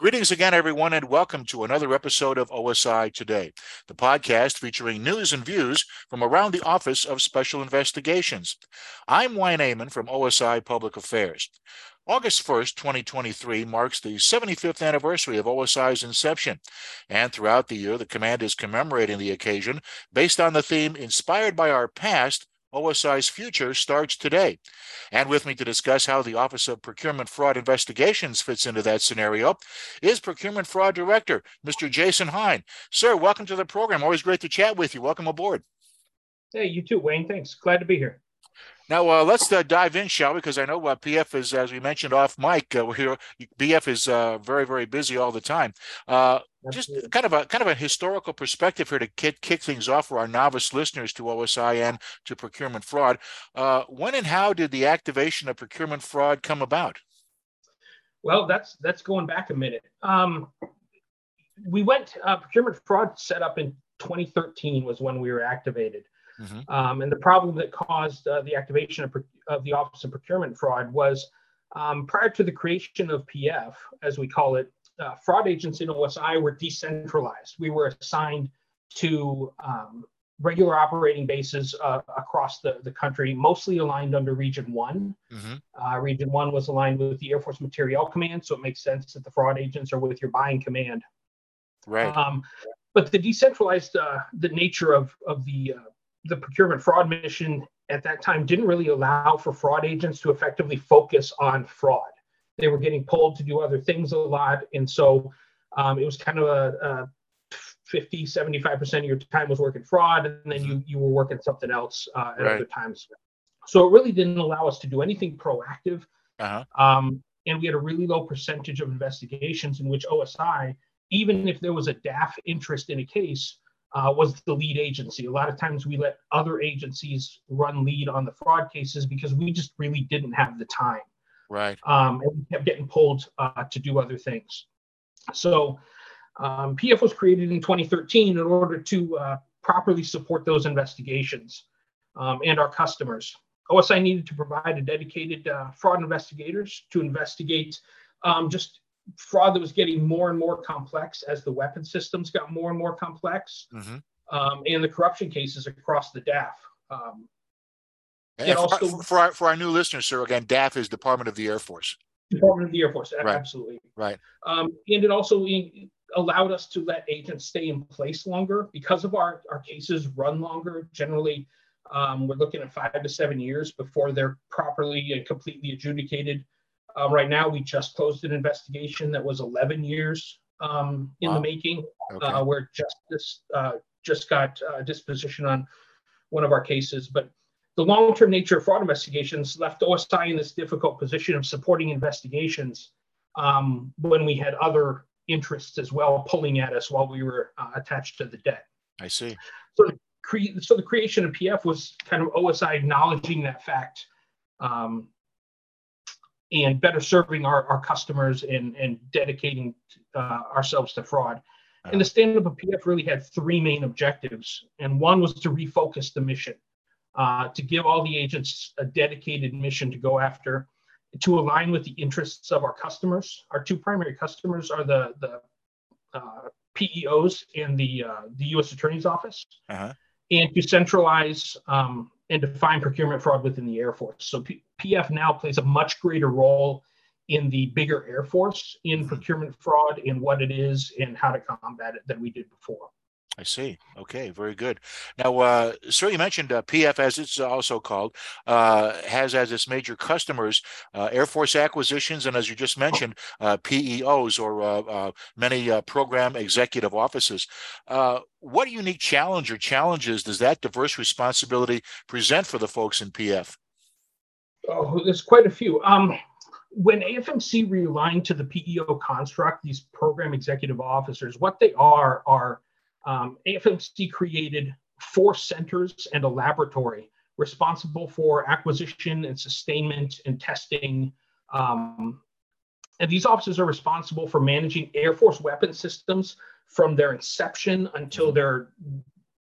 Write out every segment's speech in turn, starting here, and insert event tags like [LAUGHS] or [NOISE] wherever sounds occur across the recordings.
Greetings again, everyone, and welcome to another episode of OSI Today, the podcast featuring news and views from around the Office of Special Investigations. I'm Wayne Amon from OSI Public Affairs. August 1st, 2023 marks the 75th anniversary of OSI's inception. And throughout the year, the command is commemorating the occasion based on the theme inspired by our past OSI's future starts today. And with me to discuss how the Office of Procurement Fraud Investigations fits into that scenario is Procurement Fraud Director, Mr. Jason Hein. Sir, welcome to the program. Always great to chat with you. Welcome aboard. Hey, you too, Wayne. Thanks. Glad to be here. Now uh, let's uh, dive in, shall we? Because I know uh, PF is, as we mentioned off mic, uh, here, PF is uh, very, very busy all the time. Uh, just kind of a kind of a historical perspective here to kick, kick things off for our novice listeners to OSI and to procurement fraud. when and how did the activation of procurement fraud come about? Well, that's that's going back a minute. Um, we went procurement fraud set up in 2013 was when we were activated. Mm-hmm. Um, and the problem that caused uh, the activation of, of, the Office of Procurement Fraud was um, prior to the creation of PF, as we call it, uh, fraud agents in OSI were decentralized. We were assigned to um, regular operating bases uh, across the, the country, mostly aligned under Region 1. Mm-hmm. Uh, Region 1 was aligned with the Air Force Materiel Command, so it makes sense that the fraud agents are with your buying command. Right. Um, but the decentralized, uh, the nature of, of the uh, the procurement fraud mission at that time didn't really allow for fraud agents to effectively focus on fraud. They were getting pulled to do other things a lot. And so um, it was kind of a, a 50, 75% of your time was working fraud, and then you, you were working something else uh, at right. other times. So it really didn't allow us to do anything proactive. Uh-huh. Um, and we had a really low percentage of investigations in which OSI, even if there was a DAF interest in a case, uh, was the lead agency. A lot of times we let other agencies run lead on the fraud cases because we just really didn't have the time. Right. Um, and we kept getting pulled uh, to do other things. So um, PF was created in 2013 in order to uh, properly support those investigations um, and our customers. OSI needed to provide a dedicated uh, fraud investigators to investigate um, just fraud that was getting more and more complex as the weapon systems got more and more complex, mm-hmm. um, and the corruption cases across the DAF. Um, and, and for, also, for, our, for our new listeners, sir, again, DAF is Department of the Air Force. Department of the Air Force, right. absolutely. Right. Um, and it also allowed us to let agents stay in place longer because of our, our cases run longer. Generally, um, we're looking at five to seven years before they're properly and completely adjudicated. Um, right now, we just closed an investigation that was 11 years um, in wow. the making, okay. uh, where justice uh, just got uh, disposition on one of our cases. But the long-term nature of fraud investigations left OSI in this difficult position of supporting investigations um, when we had other interests as well pulling at us while we were uh, attached to the det. I see. So, cre- so the creation of PF was kind of OSI acknowledging that fact um, and better serving our, our customers and, and dedicating uh, ourselves to fraud. Uh-huh. And the stand up of PF really had three main objectives. And one was to refocus the mission, uh, to give all the agents a dedicated mission to go after, to align with the interests of our customers. Our two primary customers are the, the uh, PEOs and the, uh, the U.S. Attorney's Office, uh-huh. and to centralize um, and define procurement fraud within the Air Force. So P- PF now plays a much greater role in the bigger Air Force in procurement fraud and what it is and how to combat it than we did before. I see. Okay, very good. Now, uh, sir, you mentioned uh, PF, as it's also called, uh, has as its major customers uh, Air Force acquisitions, and as you just mentioned, uh, PEOs or uh, many program executive offices. what unique challenge or challenges does that diverse responsibility present for the folks in PF? Oh, there's quite a few. Um, when AFMC realigned to the PEO construct, these program executive officers, what they are are um, AFMC created four centers and a laboratory responsible for acquisition and sustainment and testing. Um, and these offices are responsible for managing Air Force weapon systems from their inception until their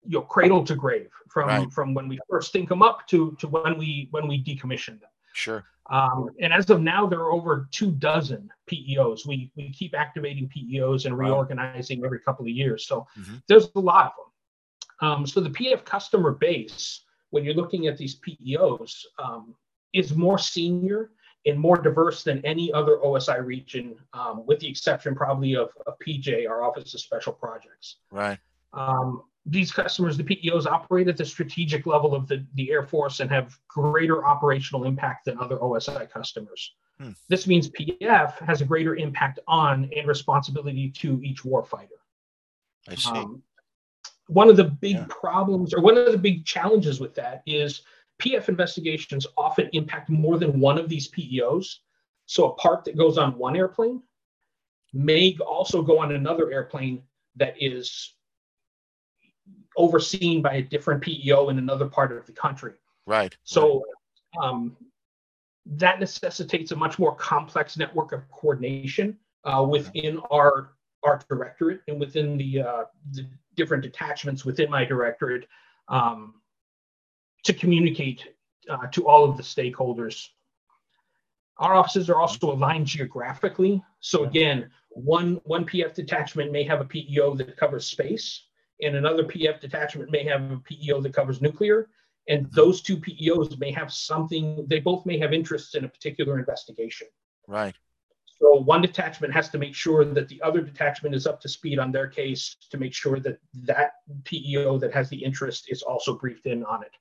you know cradle to grave from right. from when we first think them up to to when we when we decommission them sure Um, and as of now, there are over two dozen PEOs. We we keep activating PEOs and reorganizing every couple of years. So mm-hmm. there's a lot of them. Um, so the PF customer base, when you're looking at these PEOs, um, is more senior and more diverse than any other OSI region, um, with the exception probably of, of, PJ, our Office of Special Projects. Right. Um, these customers, the PEOs, operate at the strategic level of the, the Air Force and have greater operational impact than other OSI customers. Hmm. This means PF has a greater impact on and responsibility to each warfighter. I see. Um, one of the big yeah. problems, or one of the big challenges with that, is PF investigations often impact more than one of these PEOs. So a part that goes on one airplane may also go on another airplane that is overseen by a different PEO in another part of the country. Right. So um, that necessitates a much more complex network of coordination uh, within our our directorate and within the, uh, the different detachments within my directorate um, to communicate uh, to all of the stakeholders. Our offices are also aligned geographically. So again, one one PF detachment may have a PEO that covers space, and another PF detachment may have a PEO that covers nuclear. And mm-hmm. those two PEOs may have something, they both may have interests in a particular investigation. Right. So one detachment has to make sure that the other detachment is up to speed on their case to make sure that that PEO that has the interest is also briefed in on it.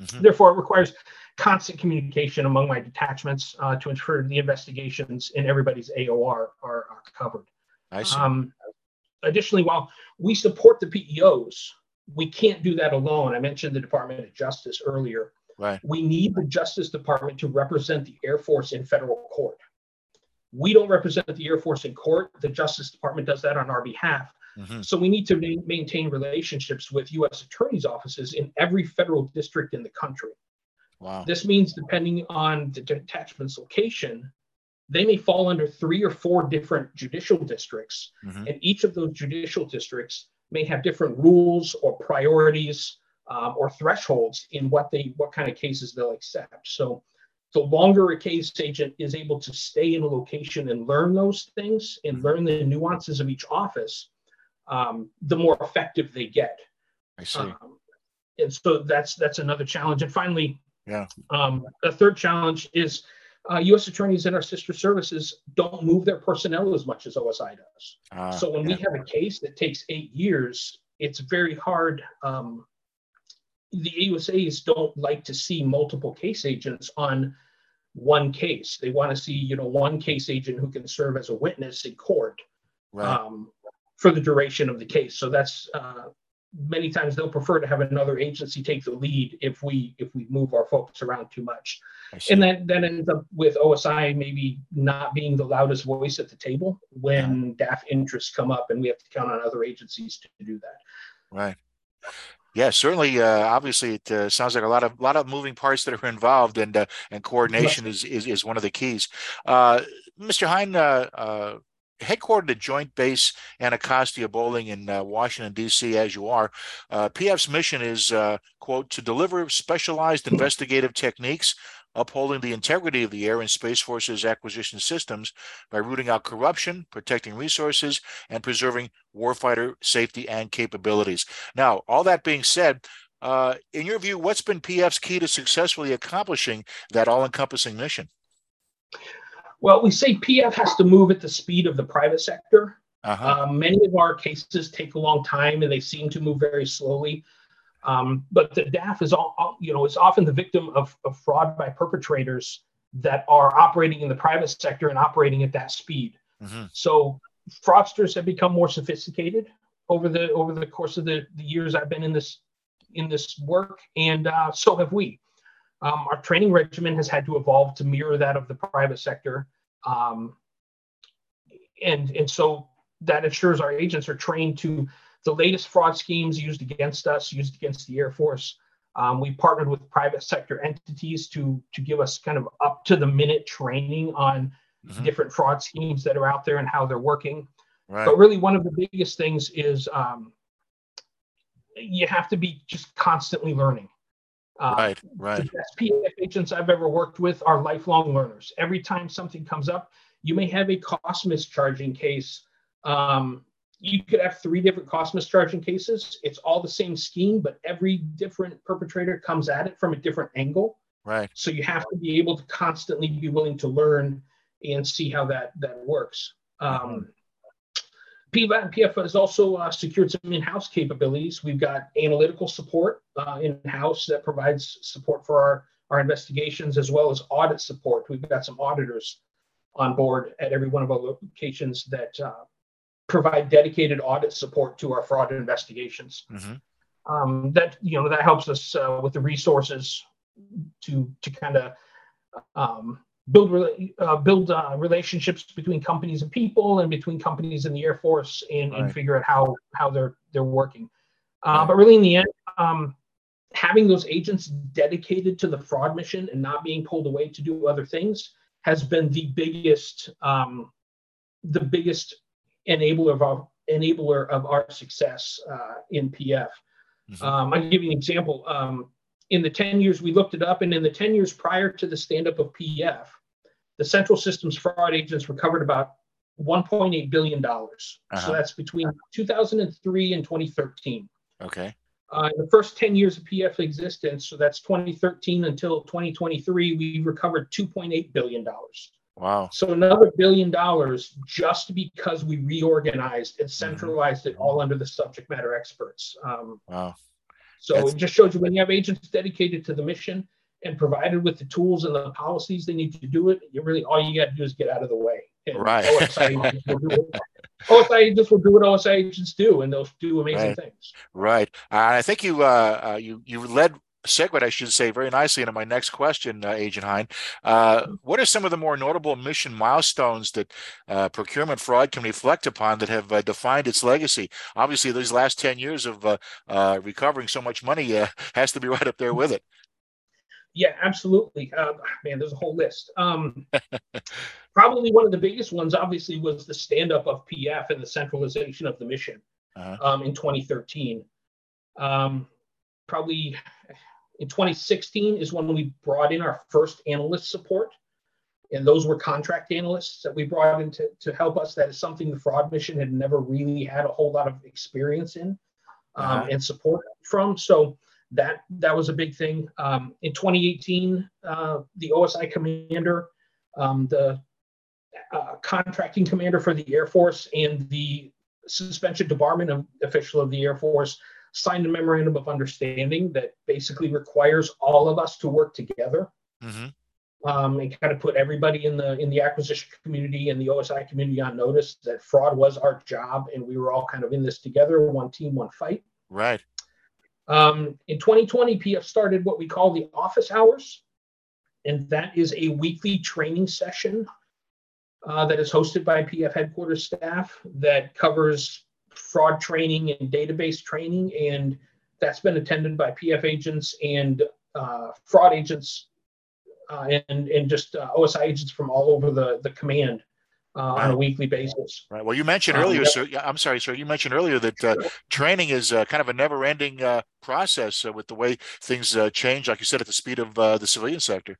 Mm-hmm. Therefore, it requires constant communication among my detachments uh, to ensure the investigations in everybody's AOR are, are covered. I see. Um, additionally, while we support the PEOs, we can't do that alone. I mentioned the Department of Justice earlier. Right. We need the Justice Department to represent the Air Force in federal court. We don't represent the Air Force in court. The Justice Department does that on our behalf. Mm-hmm. So we need to ma- maintain relationships with U.S. attorneys' offices in every federal district in the country. Wow. This means, depending on the detachment's location, they may fall under three or four different judicial districts, mm-hmm. and each of those judicial districts may have different rules or priorities um, or thresholds in what they what kind of cases they'll accept. So, the longer a case agent is able to stay in a location and learn those things and mm-hmm. learn the nuances of each office, um, the more effective they get. I see. Um, and so that's that's another challenge. And finally, yeah, um, a third challenge is uh, U.S. attorneys in our sister services don't move their personnel as much as OSI does. Uh, so when yeah. we have a case that takes eight years, it's very hard. Um, the AUSAs don't like to see multiple case agents on one case. They want to see, you know, one case agent who can serve as a witness in court right. um, for the duration of the case. So that's uh, many times they'll prefer to have another agency take the lead if we if we move our focus around too much and then that ends up with osi maybe not being the loudest voice at the table when yeah. daf interests come up and we have to count on other agencies to do that right yeah, certainly. Uh, obviously, it uh, sounds like a lot of lot of moving parts that are involved, and uh, and coordination is, is is one of the keys. Uh, Mr. Hein, uh, uh, headquartered at Joint Base Anacostia Bolling in uh, Washington, D.C., as you are, uh, PF's mission is, uh, quote, to deliver specialized investigative techniques upholding the integrity of the Air and Space Force's acquisition systems by rooting out corruption, protecting resources, and preserving warfighter safety and capabilities. Now, all that being said, uh, in your view, what's been PF's key to successfully accomplishing that all encompassing mission? Well, we say PF has to move at the speed of the private sector. Uh-huh. Um, many of our cases take a long time and they seem to move very slowly. Um, but the DAF is all, you know, is often the victim of, of fraud by perpetrators that are operating in the private sector and operating at that speed. Mm-hmm. So fraudsters have become more sophisticated over the over the course of the, the years I've been in this in this work, and uh, so have we. Um, our training regimen has had to evolve to mirror that of the private sector. Um, and, and so that ensures our agents are trained to the latest fraud schemes used against us, used against the Air Force. Um, we partnered with private sector entities to, to give us kind of up to the minute training on mm-hmm. different fraud schemes that are out there and how they're working. Right. But really, one of the biggest things is um, you have to be just constantly learning. Uh, right, right. The best PF agents I've ever worked with are lifelong learners. Every time something comes up, you may have a cost mischarging case. Um, you could have three different cost mischarging cases. It's all the same scheme, but every different perpetrator comes at it from a different angle. Right. So you have to be able to constantly be willing to learn and see how that that works. Um, PVAT PF has also uh, secured some in-house capabilities. We've got analytical support uh, in-house that provides support for our, our investigations as well as audit support. We've got some auditors on board at every one of our locations that uh, provide dedicated audit support to our fraud investigations. Mm-hmm. Um, that you know that helps us uh, with the resources to to kind of um, build uh, build uh, relationships between companies and people and between companies and the Air Force and, right. and figure out how how they're they're working. Uh, right. But really, in the end, um, having those agents dedicated to the fraud mission and not being pulled away to do other things has been the biggest um, the biggest enabler of our enabler of our success uh, in PF. Mm-hmm. Um, I'll give you an example. Um, in the 10 years we looked it up, and in the 10 years prior to the stand up of PF, the central systems fraud agents recovered about 1.8 billion dollars. Uh-huh. So that's between 2003 and 2013. Okay. Uh, in the first 10 years of PF existence, so that's 2013 until 2023, we recovered 2.8 billion dollars. Wow. So another billion dollars just because we reorganized and centralized mm-hmm. it all under the subject matter experts. Um, wow. So That's... it just shows you when you have agents dedicated to the mission and provided with the tools and the policies they need to do it, you really all you got to do is get out of the way. Right. OSI agents will do. OSI agents will do what [LAUGHS] OSI agents do, and they'll do amazing right. things. Right. Uh, I think you uh, uh, you you led segued, I should say, very nicely into my next question, uh, Agent Hein. Uh, what are some of the more notable mission milestones that uh, procurement fraud can reflect upon that have uh, defined its legacy? Obviously, these last 10 years of uh, uh, recovering so much money [LAUGHS] has to be right up there with it. Yeah, absolutely. man, there's a whole list. Um, [LAUGHS] probably one of the biggest ones, obviously, was the stand up of PF and the centralization of the mission uh-huh. um, in 2013. Um, probably in 2016 is when we brought in our first analyst support. And those were contract analysts that we brought in to, to help us. That is something the fraud mission had never really had a whole lot of experience in um, uh-huh. and support from. So that that was a big thing. Um, in 2018, uh, the OSI commander, um, the uh, contracting commander for the Air Force, and the suspension debarment of, official of the Air Force signed a memorandum of understanding that basically requires all of us to work together mm-hmm. um, and kind of put everybody in the in the acquisition community and the OSI community on notice that fraud was our job and we were all kind of in this together, one team, one fight. Right. Um, in 2020, PF started what we call the office hours, and that is a weekly training session uh, that is hosted by PF headquarters staff that covers fraud training and database training, and that's been attended by PF agents and uh, fraud agents uh, and and just uh, OSI agents from all over the the command uh, right. on a weekly basis. Right. Well, you mentioned um, earlier, sir. I'm sorry, sir. You mentioned earlier that uh, training is uh, kind of a never-ending process with the way things change, like you said, at the speed of the civilian sector.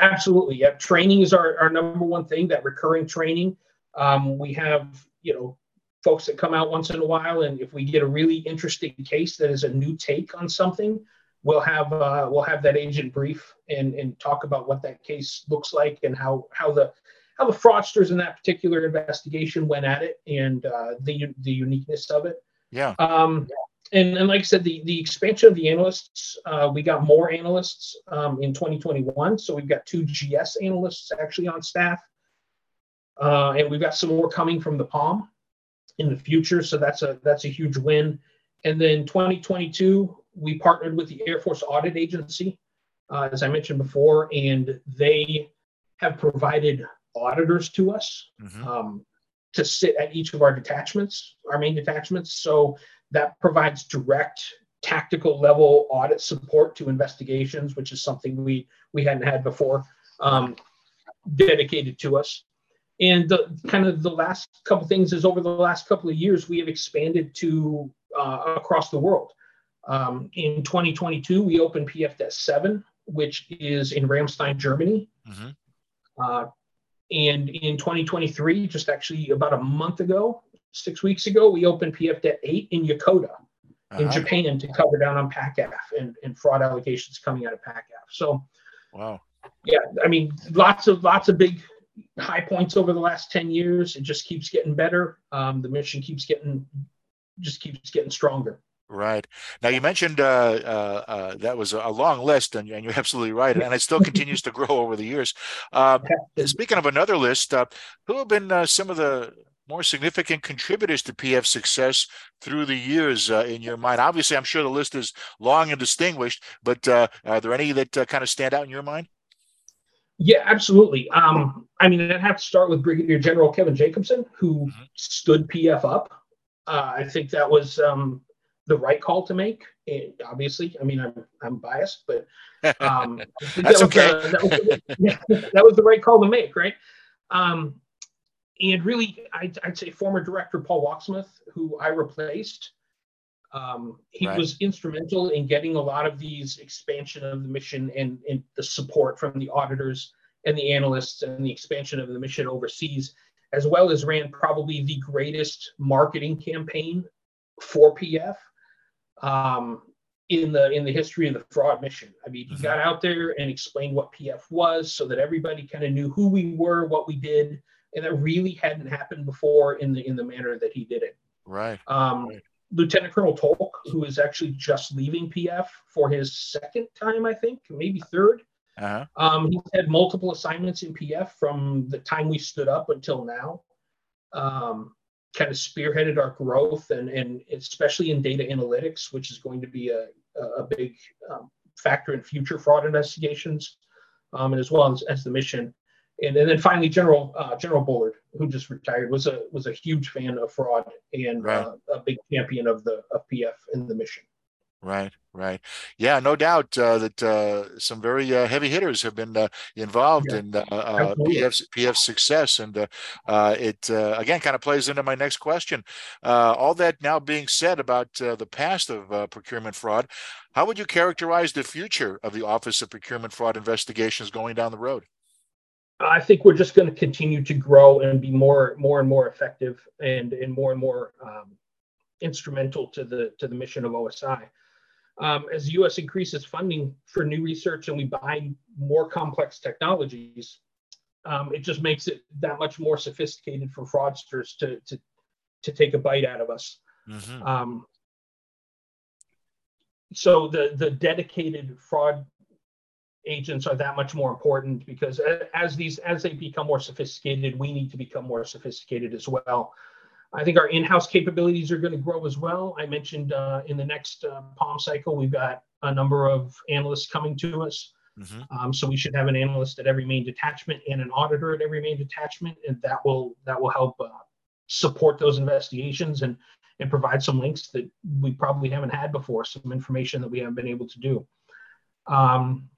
Absolutely. Yeah. Training is our, our number one thing. That recurring training. Um, we have you know folks that come out once in a while, and if we get a really interesting case that is a new take on something, we'll have uh, we'll have that agent brief and and talk about what that case looks like and how how the how the fraudsters in that particular investigation went at it and uh, the the uniqueness of it. Yeah. Um, and, and like I said, the, the expansion of the analysts, uh, we got more analysts um, in 2021. So we've got two GS analysts actually on staff. Uh, and we've got some more coming from the POM in the future. So that's a that's a huge win. And then 2022, we partnered with the Air Force Audit Agency, uh, as I mentioned before, and they have provided auditors to us mm-hmm. um, to sit at each of our detachments, our main detachments. So that provides direct tactical level audit support to investigations, which is something we we hadn't had before, um, dedicated to us. And the kind of the last couple things is over the last couple of years, we have expanded to uh, across the world. Um, in 2022, we opened PF Det 7, which is in Ramstein, Germany. Mm-hmm. Uh, and in 2023, just actually about a month ago, six weeks ago, we opened PF Det 8 in Yokota uh-huh. in Japan to cover down on PACAF and, and fraud allegations coming out of PACAF. So, wow. Yeah, I mean, lots of lots of big high points over the last 10 years. It just keeps getting better. Um, the mission keeps getting just keeps getting stronger. Right. Now you mentioned uh, uh, uh, that was a long list, and, and, you're [LAUGHS] absolutely right, and it still continues to grow over the years. Uh, [LAUGHS] speaking of another list, uh, who have been uh, some of the more significant contributors to PF success through the years in your mind? Obviously, I'm sure the list is long and distinguished, but are there any that kind of stand out in your mind? Yeah, absolutely. Um, I mean, I'd have to start with Brigadier General Kevin Jacobsen, who mm-hmm. stood PF up. I think that was um, the right call to make. And obviously, I mean, I'm I'm biased, but [LAUGHS] um, that's that okay. The, that, was, yeah, [LAUGHS] that was the right call to make, right? Um, and really, I'd, I'd say former director Paul Walksmith, who I replaced, um, he right. was instrumental in getting a lot of these expansion of the mission and, and the support from the auditors and the analysts and the expansion of the mission overseas, as well as ran probably the greatest marketing campaign for PF um, in the in the history of the fraud mission. I mean, he mm-hmm. got out there and explained what PF was, so that everybody kind of knew who we were, what we did, and that really hadn't happened before in the in the manner that he did it. Right. Um, right. Lieutenant Colonel Tolk, who is actually just leaving PF for his second time, I think, maybe 3rd uh-huh. Um, he's had multiple assignments in PF from the time we stood up until now. Um, kind of spearheaded our growth and, and especially in data analytics, which is going to be a, a big um, factor in future fraud investigations, um, and as well as, as the mission. And, and then finally, General uh, General Bullard, who just retired, was a was a huge fan of fraud and right. uh, a big champion of the of PF and the mission. Right, right. Yeah, no doubt uh, that uh, some very uh, heavy hitters have been uh, involved yeah. in uh, uh, PF's, PF's success. And it, again, kind of plays into my next question. all that now being said about the past of procurement fraud, how would you characterize the future of the Office of Procurement Fraud Investigations going down the road? I think we're just going to continue to grow and be more, more and more effective, and and more and more um, instrumental to the to the mission of OSI um, as the U.S. increases funding for new research and we buy more complex technologies, um, it just makes it that much more sophisticated for fraudsters to to to take a bite out of us. Mm-hmm. Um, so the the dedicated fraud agents are that much more important because as these as they become more sophisticated, we need to become more sophisticated as well. I think our in-house capabilities are going to grow as well. I mentioned uh, in the next uh, POM cycle, we've got a number of analysts coming to us. Mm-hmm. Um, so we should have an analyst at every main detachment and an auditor at every main detachment, and that will that will help uh, support those investigations and and provide some links that we probably haven't had before, some information that we haven't been able to do. Um,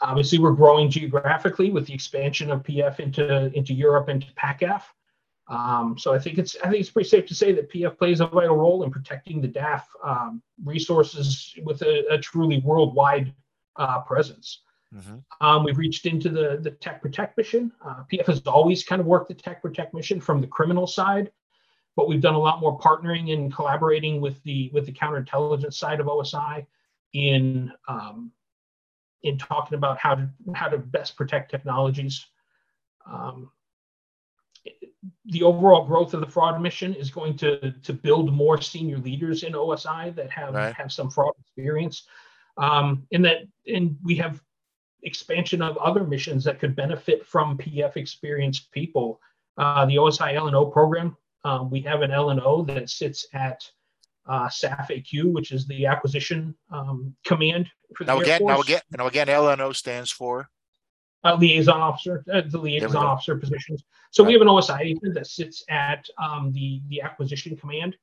obviously, we're growing geographically with the expansion of PF into into Europe and to PACAF. Um, so I think it's I think it's pretty safe to say that PF plays a vital role in protecting the DAF um, resources with a, a truly worldwide uh, presence. Mm-hmm. Um, we've reached into the the Tech Protect mission. Uh, PF has always kind of worked the Tech Protect mission from the criminal side, but we've done a lot more partnering and collaborating with the with the counterintelligence side of OSI in um, in talking about how to how to best protect technologies. Um, the overall growth of the fraud mission is going to to build more senior leaders in OSI that have right. have some fraud experience, um, and that and we have expansion of other missions that could benefit from PF experienced people. Uh, the OSI L&O program, um, we have an L&O that sits at uh, SAF-AQ, which is the acquisition um, command for the now Air again, Force. Now again, now again, L&O stands for uh, liaison officer, uh, the liaison officer positions. So right. we have an OSI agent that sits at um, the the acquisition command,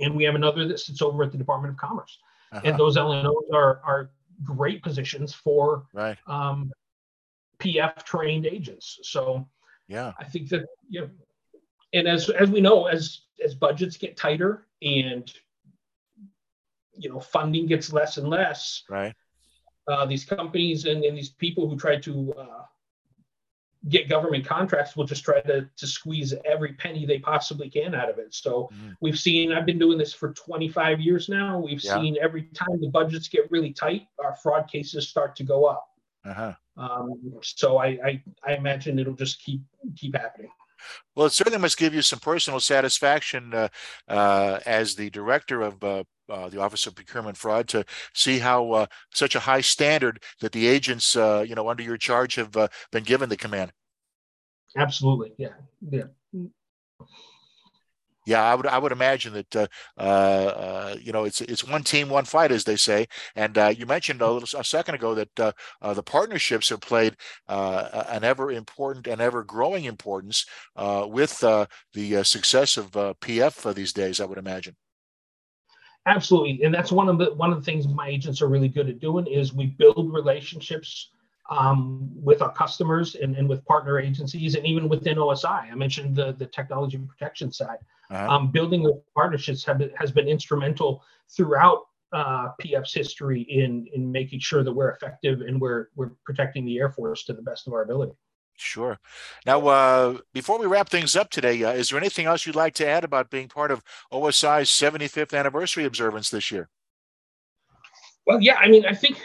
and we have another that sits over at the Department of Commerce. Uh-huh. And those LNOs are are great positions for right. um, PF trained agents. So yeah, I think that you know, and as as we know, as as budgets get tighter and you know funding gets less and less, right? Uh, these companies and, and these people who try to uh, get government contracts will just try to, to squeeze every penny they possibly can out of it. So mm-hmm. we've seen, I've been doing this for 25 years now. We've yeah. seen every time the budgets get really tight, our fraud cases start to go up. Uh-huh. Um, so I, I, I imagine it'll just keep keep happening. Well, it certainly must give you some personal satisfaction uh, uh, as the director of uh, uh the Office of Procurement Fraud to see how uh, such a high standard that the agents, uh, you know, under your charge have been given the command. Absolutely, yeah, yeah. Yeah, I would I would imagine that uh, uh, you know it's it's one team, one fight, as they say. And uh, you mentioned a little a second ago that uh, uh, the partnerships have played uh, an ever important and ever growing importance with the success of PF these days. I would imagine. Absolutely, and that's one of the one of the things my agents are really good at doing is we build relationships um, with our customers and, and with partner agencies and even within OSI. I mentioned the, the technology protection side. Uh-huh. Um, building the partnerships have, has been instrumental throughout uh, PF's history in in making sure that we're effective and we're we're protecting the Air Force to the best of our ability. Sure. Now, uh, before we wrap things up today, uh, is there anything else you'd like to add about being part of OSI's 75th anniversary observance this year? Well, yeah, I mean, I think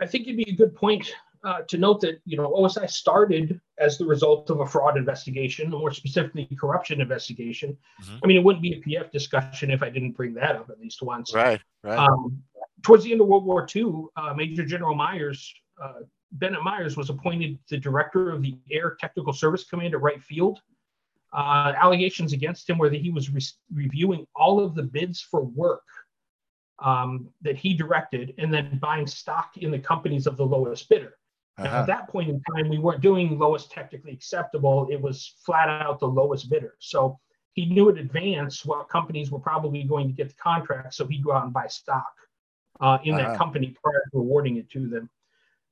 I think it'd be a good point uh, to note that you know OSI started as the result of a fraud investigation, more specifically corruption investigation. Mm-hmm. I mean, it wouldn't be a PF discussion if I didn't bring that up at least once. Right, right. Um, towards the end of World War II, uh, Major General Meyers, uh, Bennett Meyers, was appointed the director of the Air Technical Service Command at Wright Field. Uh, allegations against him were that he was re- reviewing all of the bids for work um, that he directed and then buying stock in the companies of the lowest bidder. Uh-huh. At that point in time, we weren't doing lowest technically acceptable. It was flat out the lowest bidder. So he knew in advance what companies were probably going to get the contract. So he'd go out and buy stock uh, in uh-huh. that company prior to awarding it to them.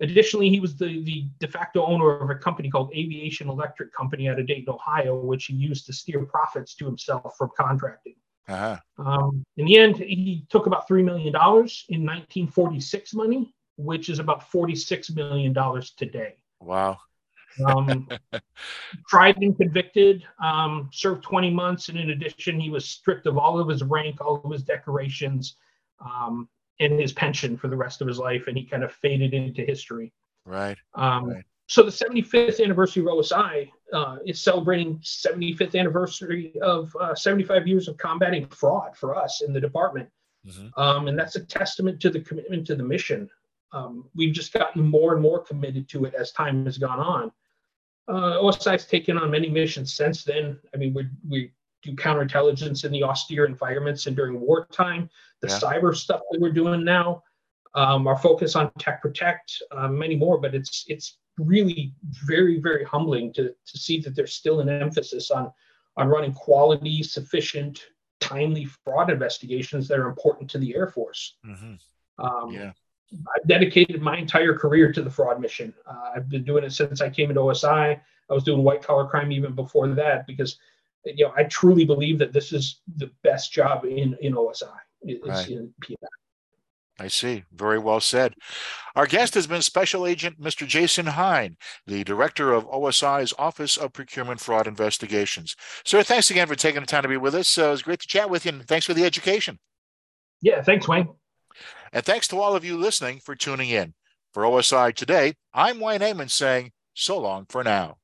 Additionally, he was the, the de facto owner of a company called Aviation Electric Company out of Dayton, Ohio, which he used to steer profits to himself from contracting. Uh-huh. Um, in the end, he took about $3 million in 1946 money which is about $46 million today. Wow. um, [LAUGHS] tried and convicted, um, served 20 months, and in addition, he was stripped of all of his rank, all of his decorations, um, and his pension for the rest of his life, and he kind of faded into history. Right. Um, right. So the 75th anniversary of OSI uh, is celebrating 75th anniversary of uh, 75 years of combating fraud for us in the department. Mm-hmm. Um, and that's a testament to the commitment to the mission um, we've just gotten more and more committed to it as time has gone on. Uh, OSI's taken on many missions since then. I mean, we, we do counterintelligence in the austere environments and during wartime, the yeah. cyber stuff that we're doing now, um, our focus on tech protect, uh, many more. But it's it's really very very humbling to to see that there's still an emphasis on on running quality, sufficient, timely fraud investigations that are important to the Air Force. Mm-hmm. Um, yeah. I've dedicated my entire career to the fraud mission. Uh, I've been doing it since I came into OSI. I was doing white collar crime even before that because you know I truly believe that this is the best job in in OSI. It's right. in I see. Very well said. Our guest has been Special Agent Mr. Jason Hein, the Director of OSI's Office of Procurement Fraud Investigations. Sir, thanks again for taking the time to be with us. Uh, it was great to chat with you, and thanks for the education. Yeah, thanks, Wayne. And thanks to all of you listening for tuning in. For OSI Today, I'm Wayne Amon saying so long for now.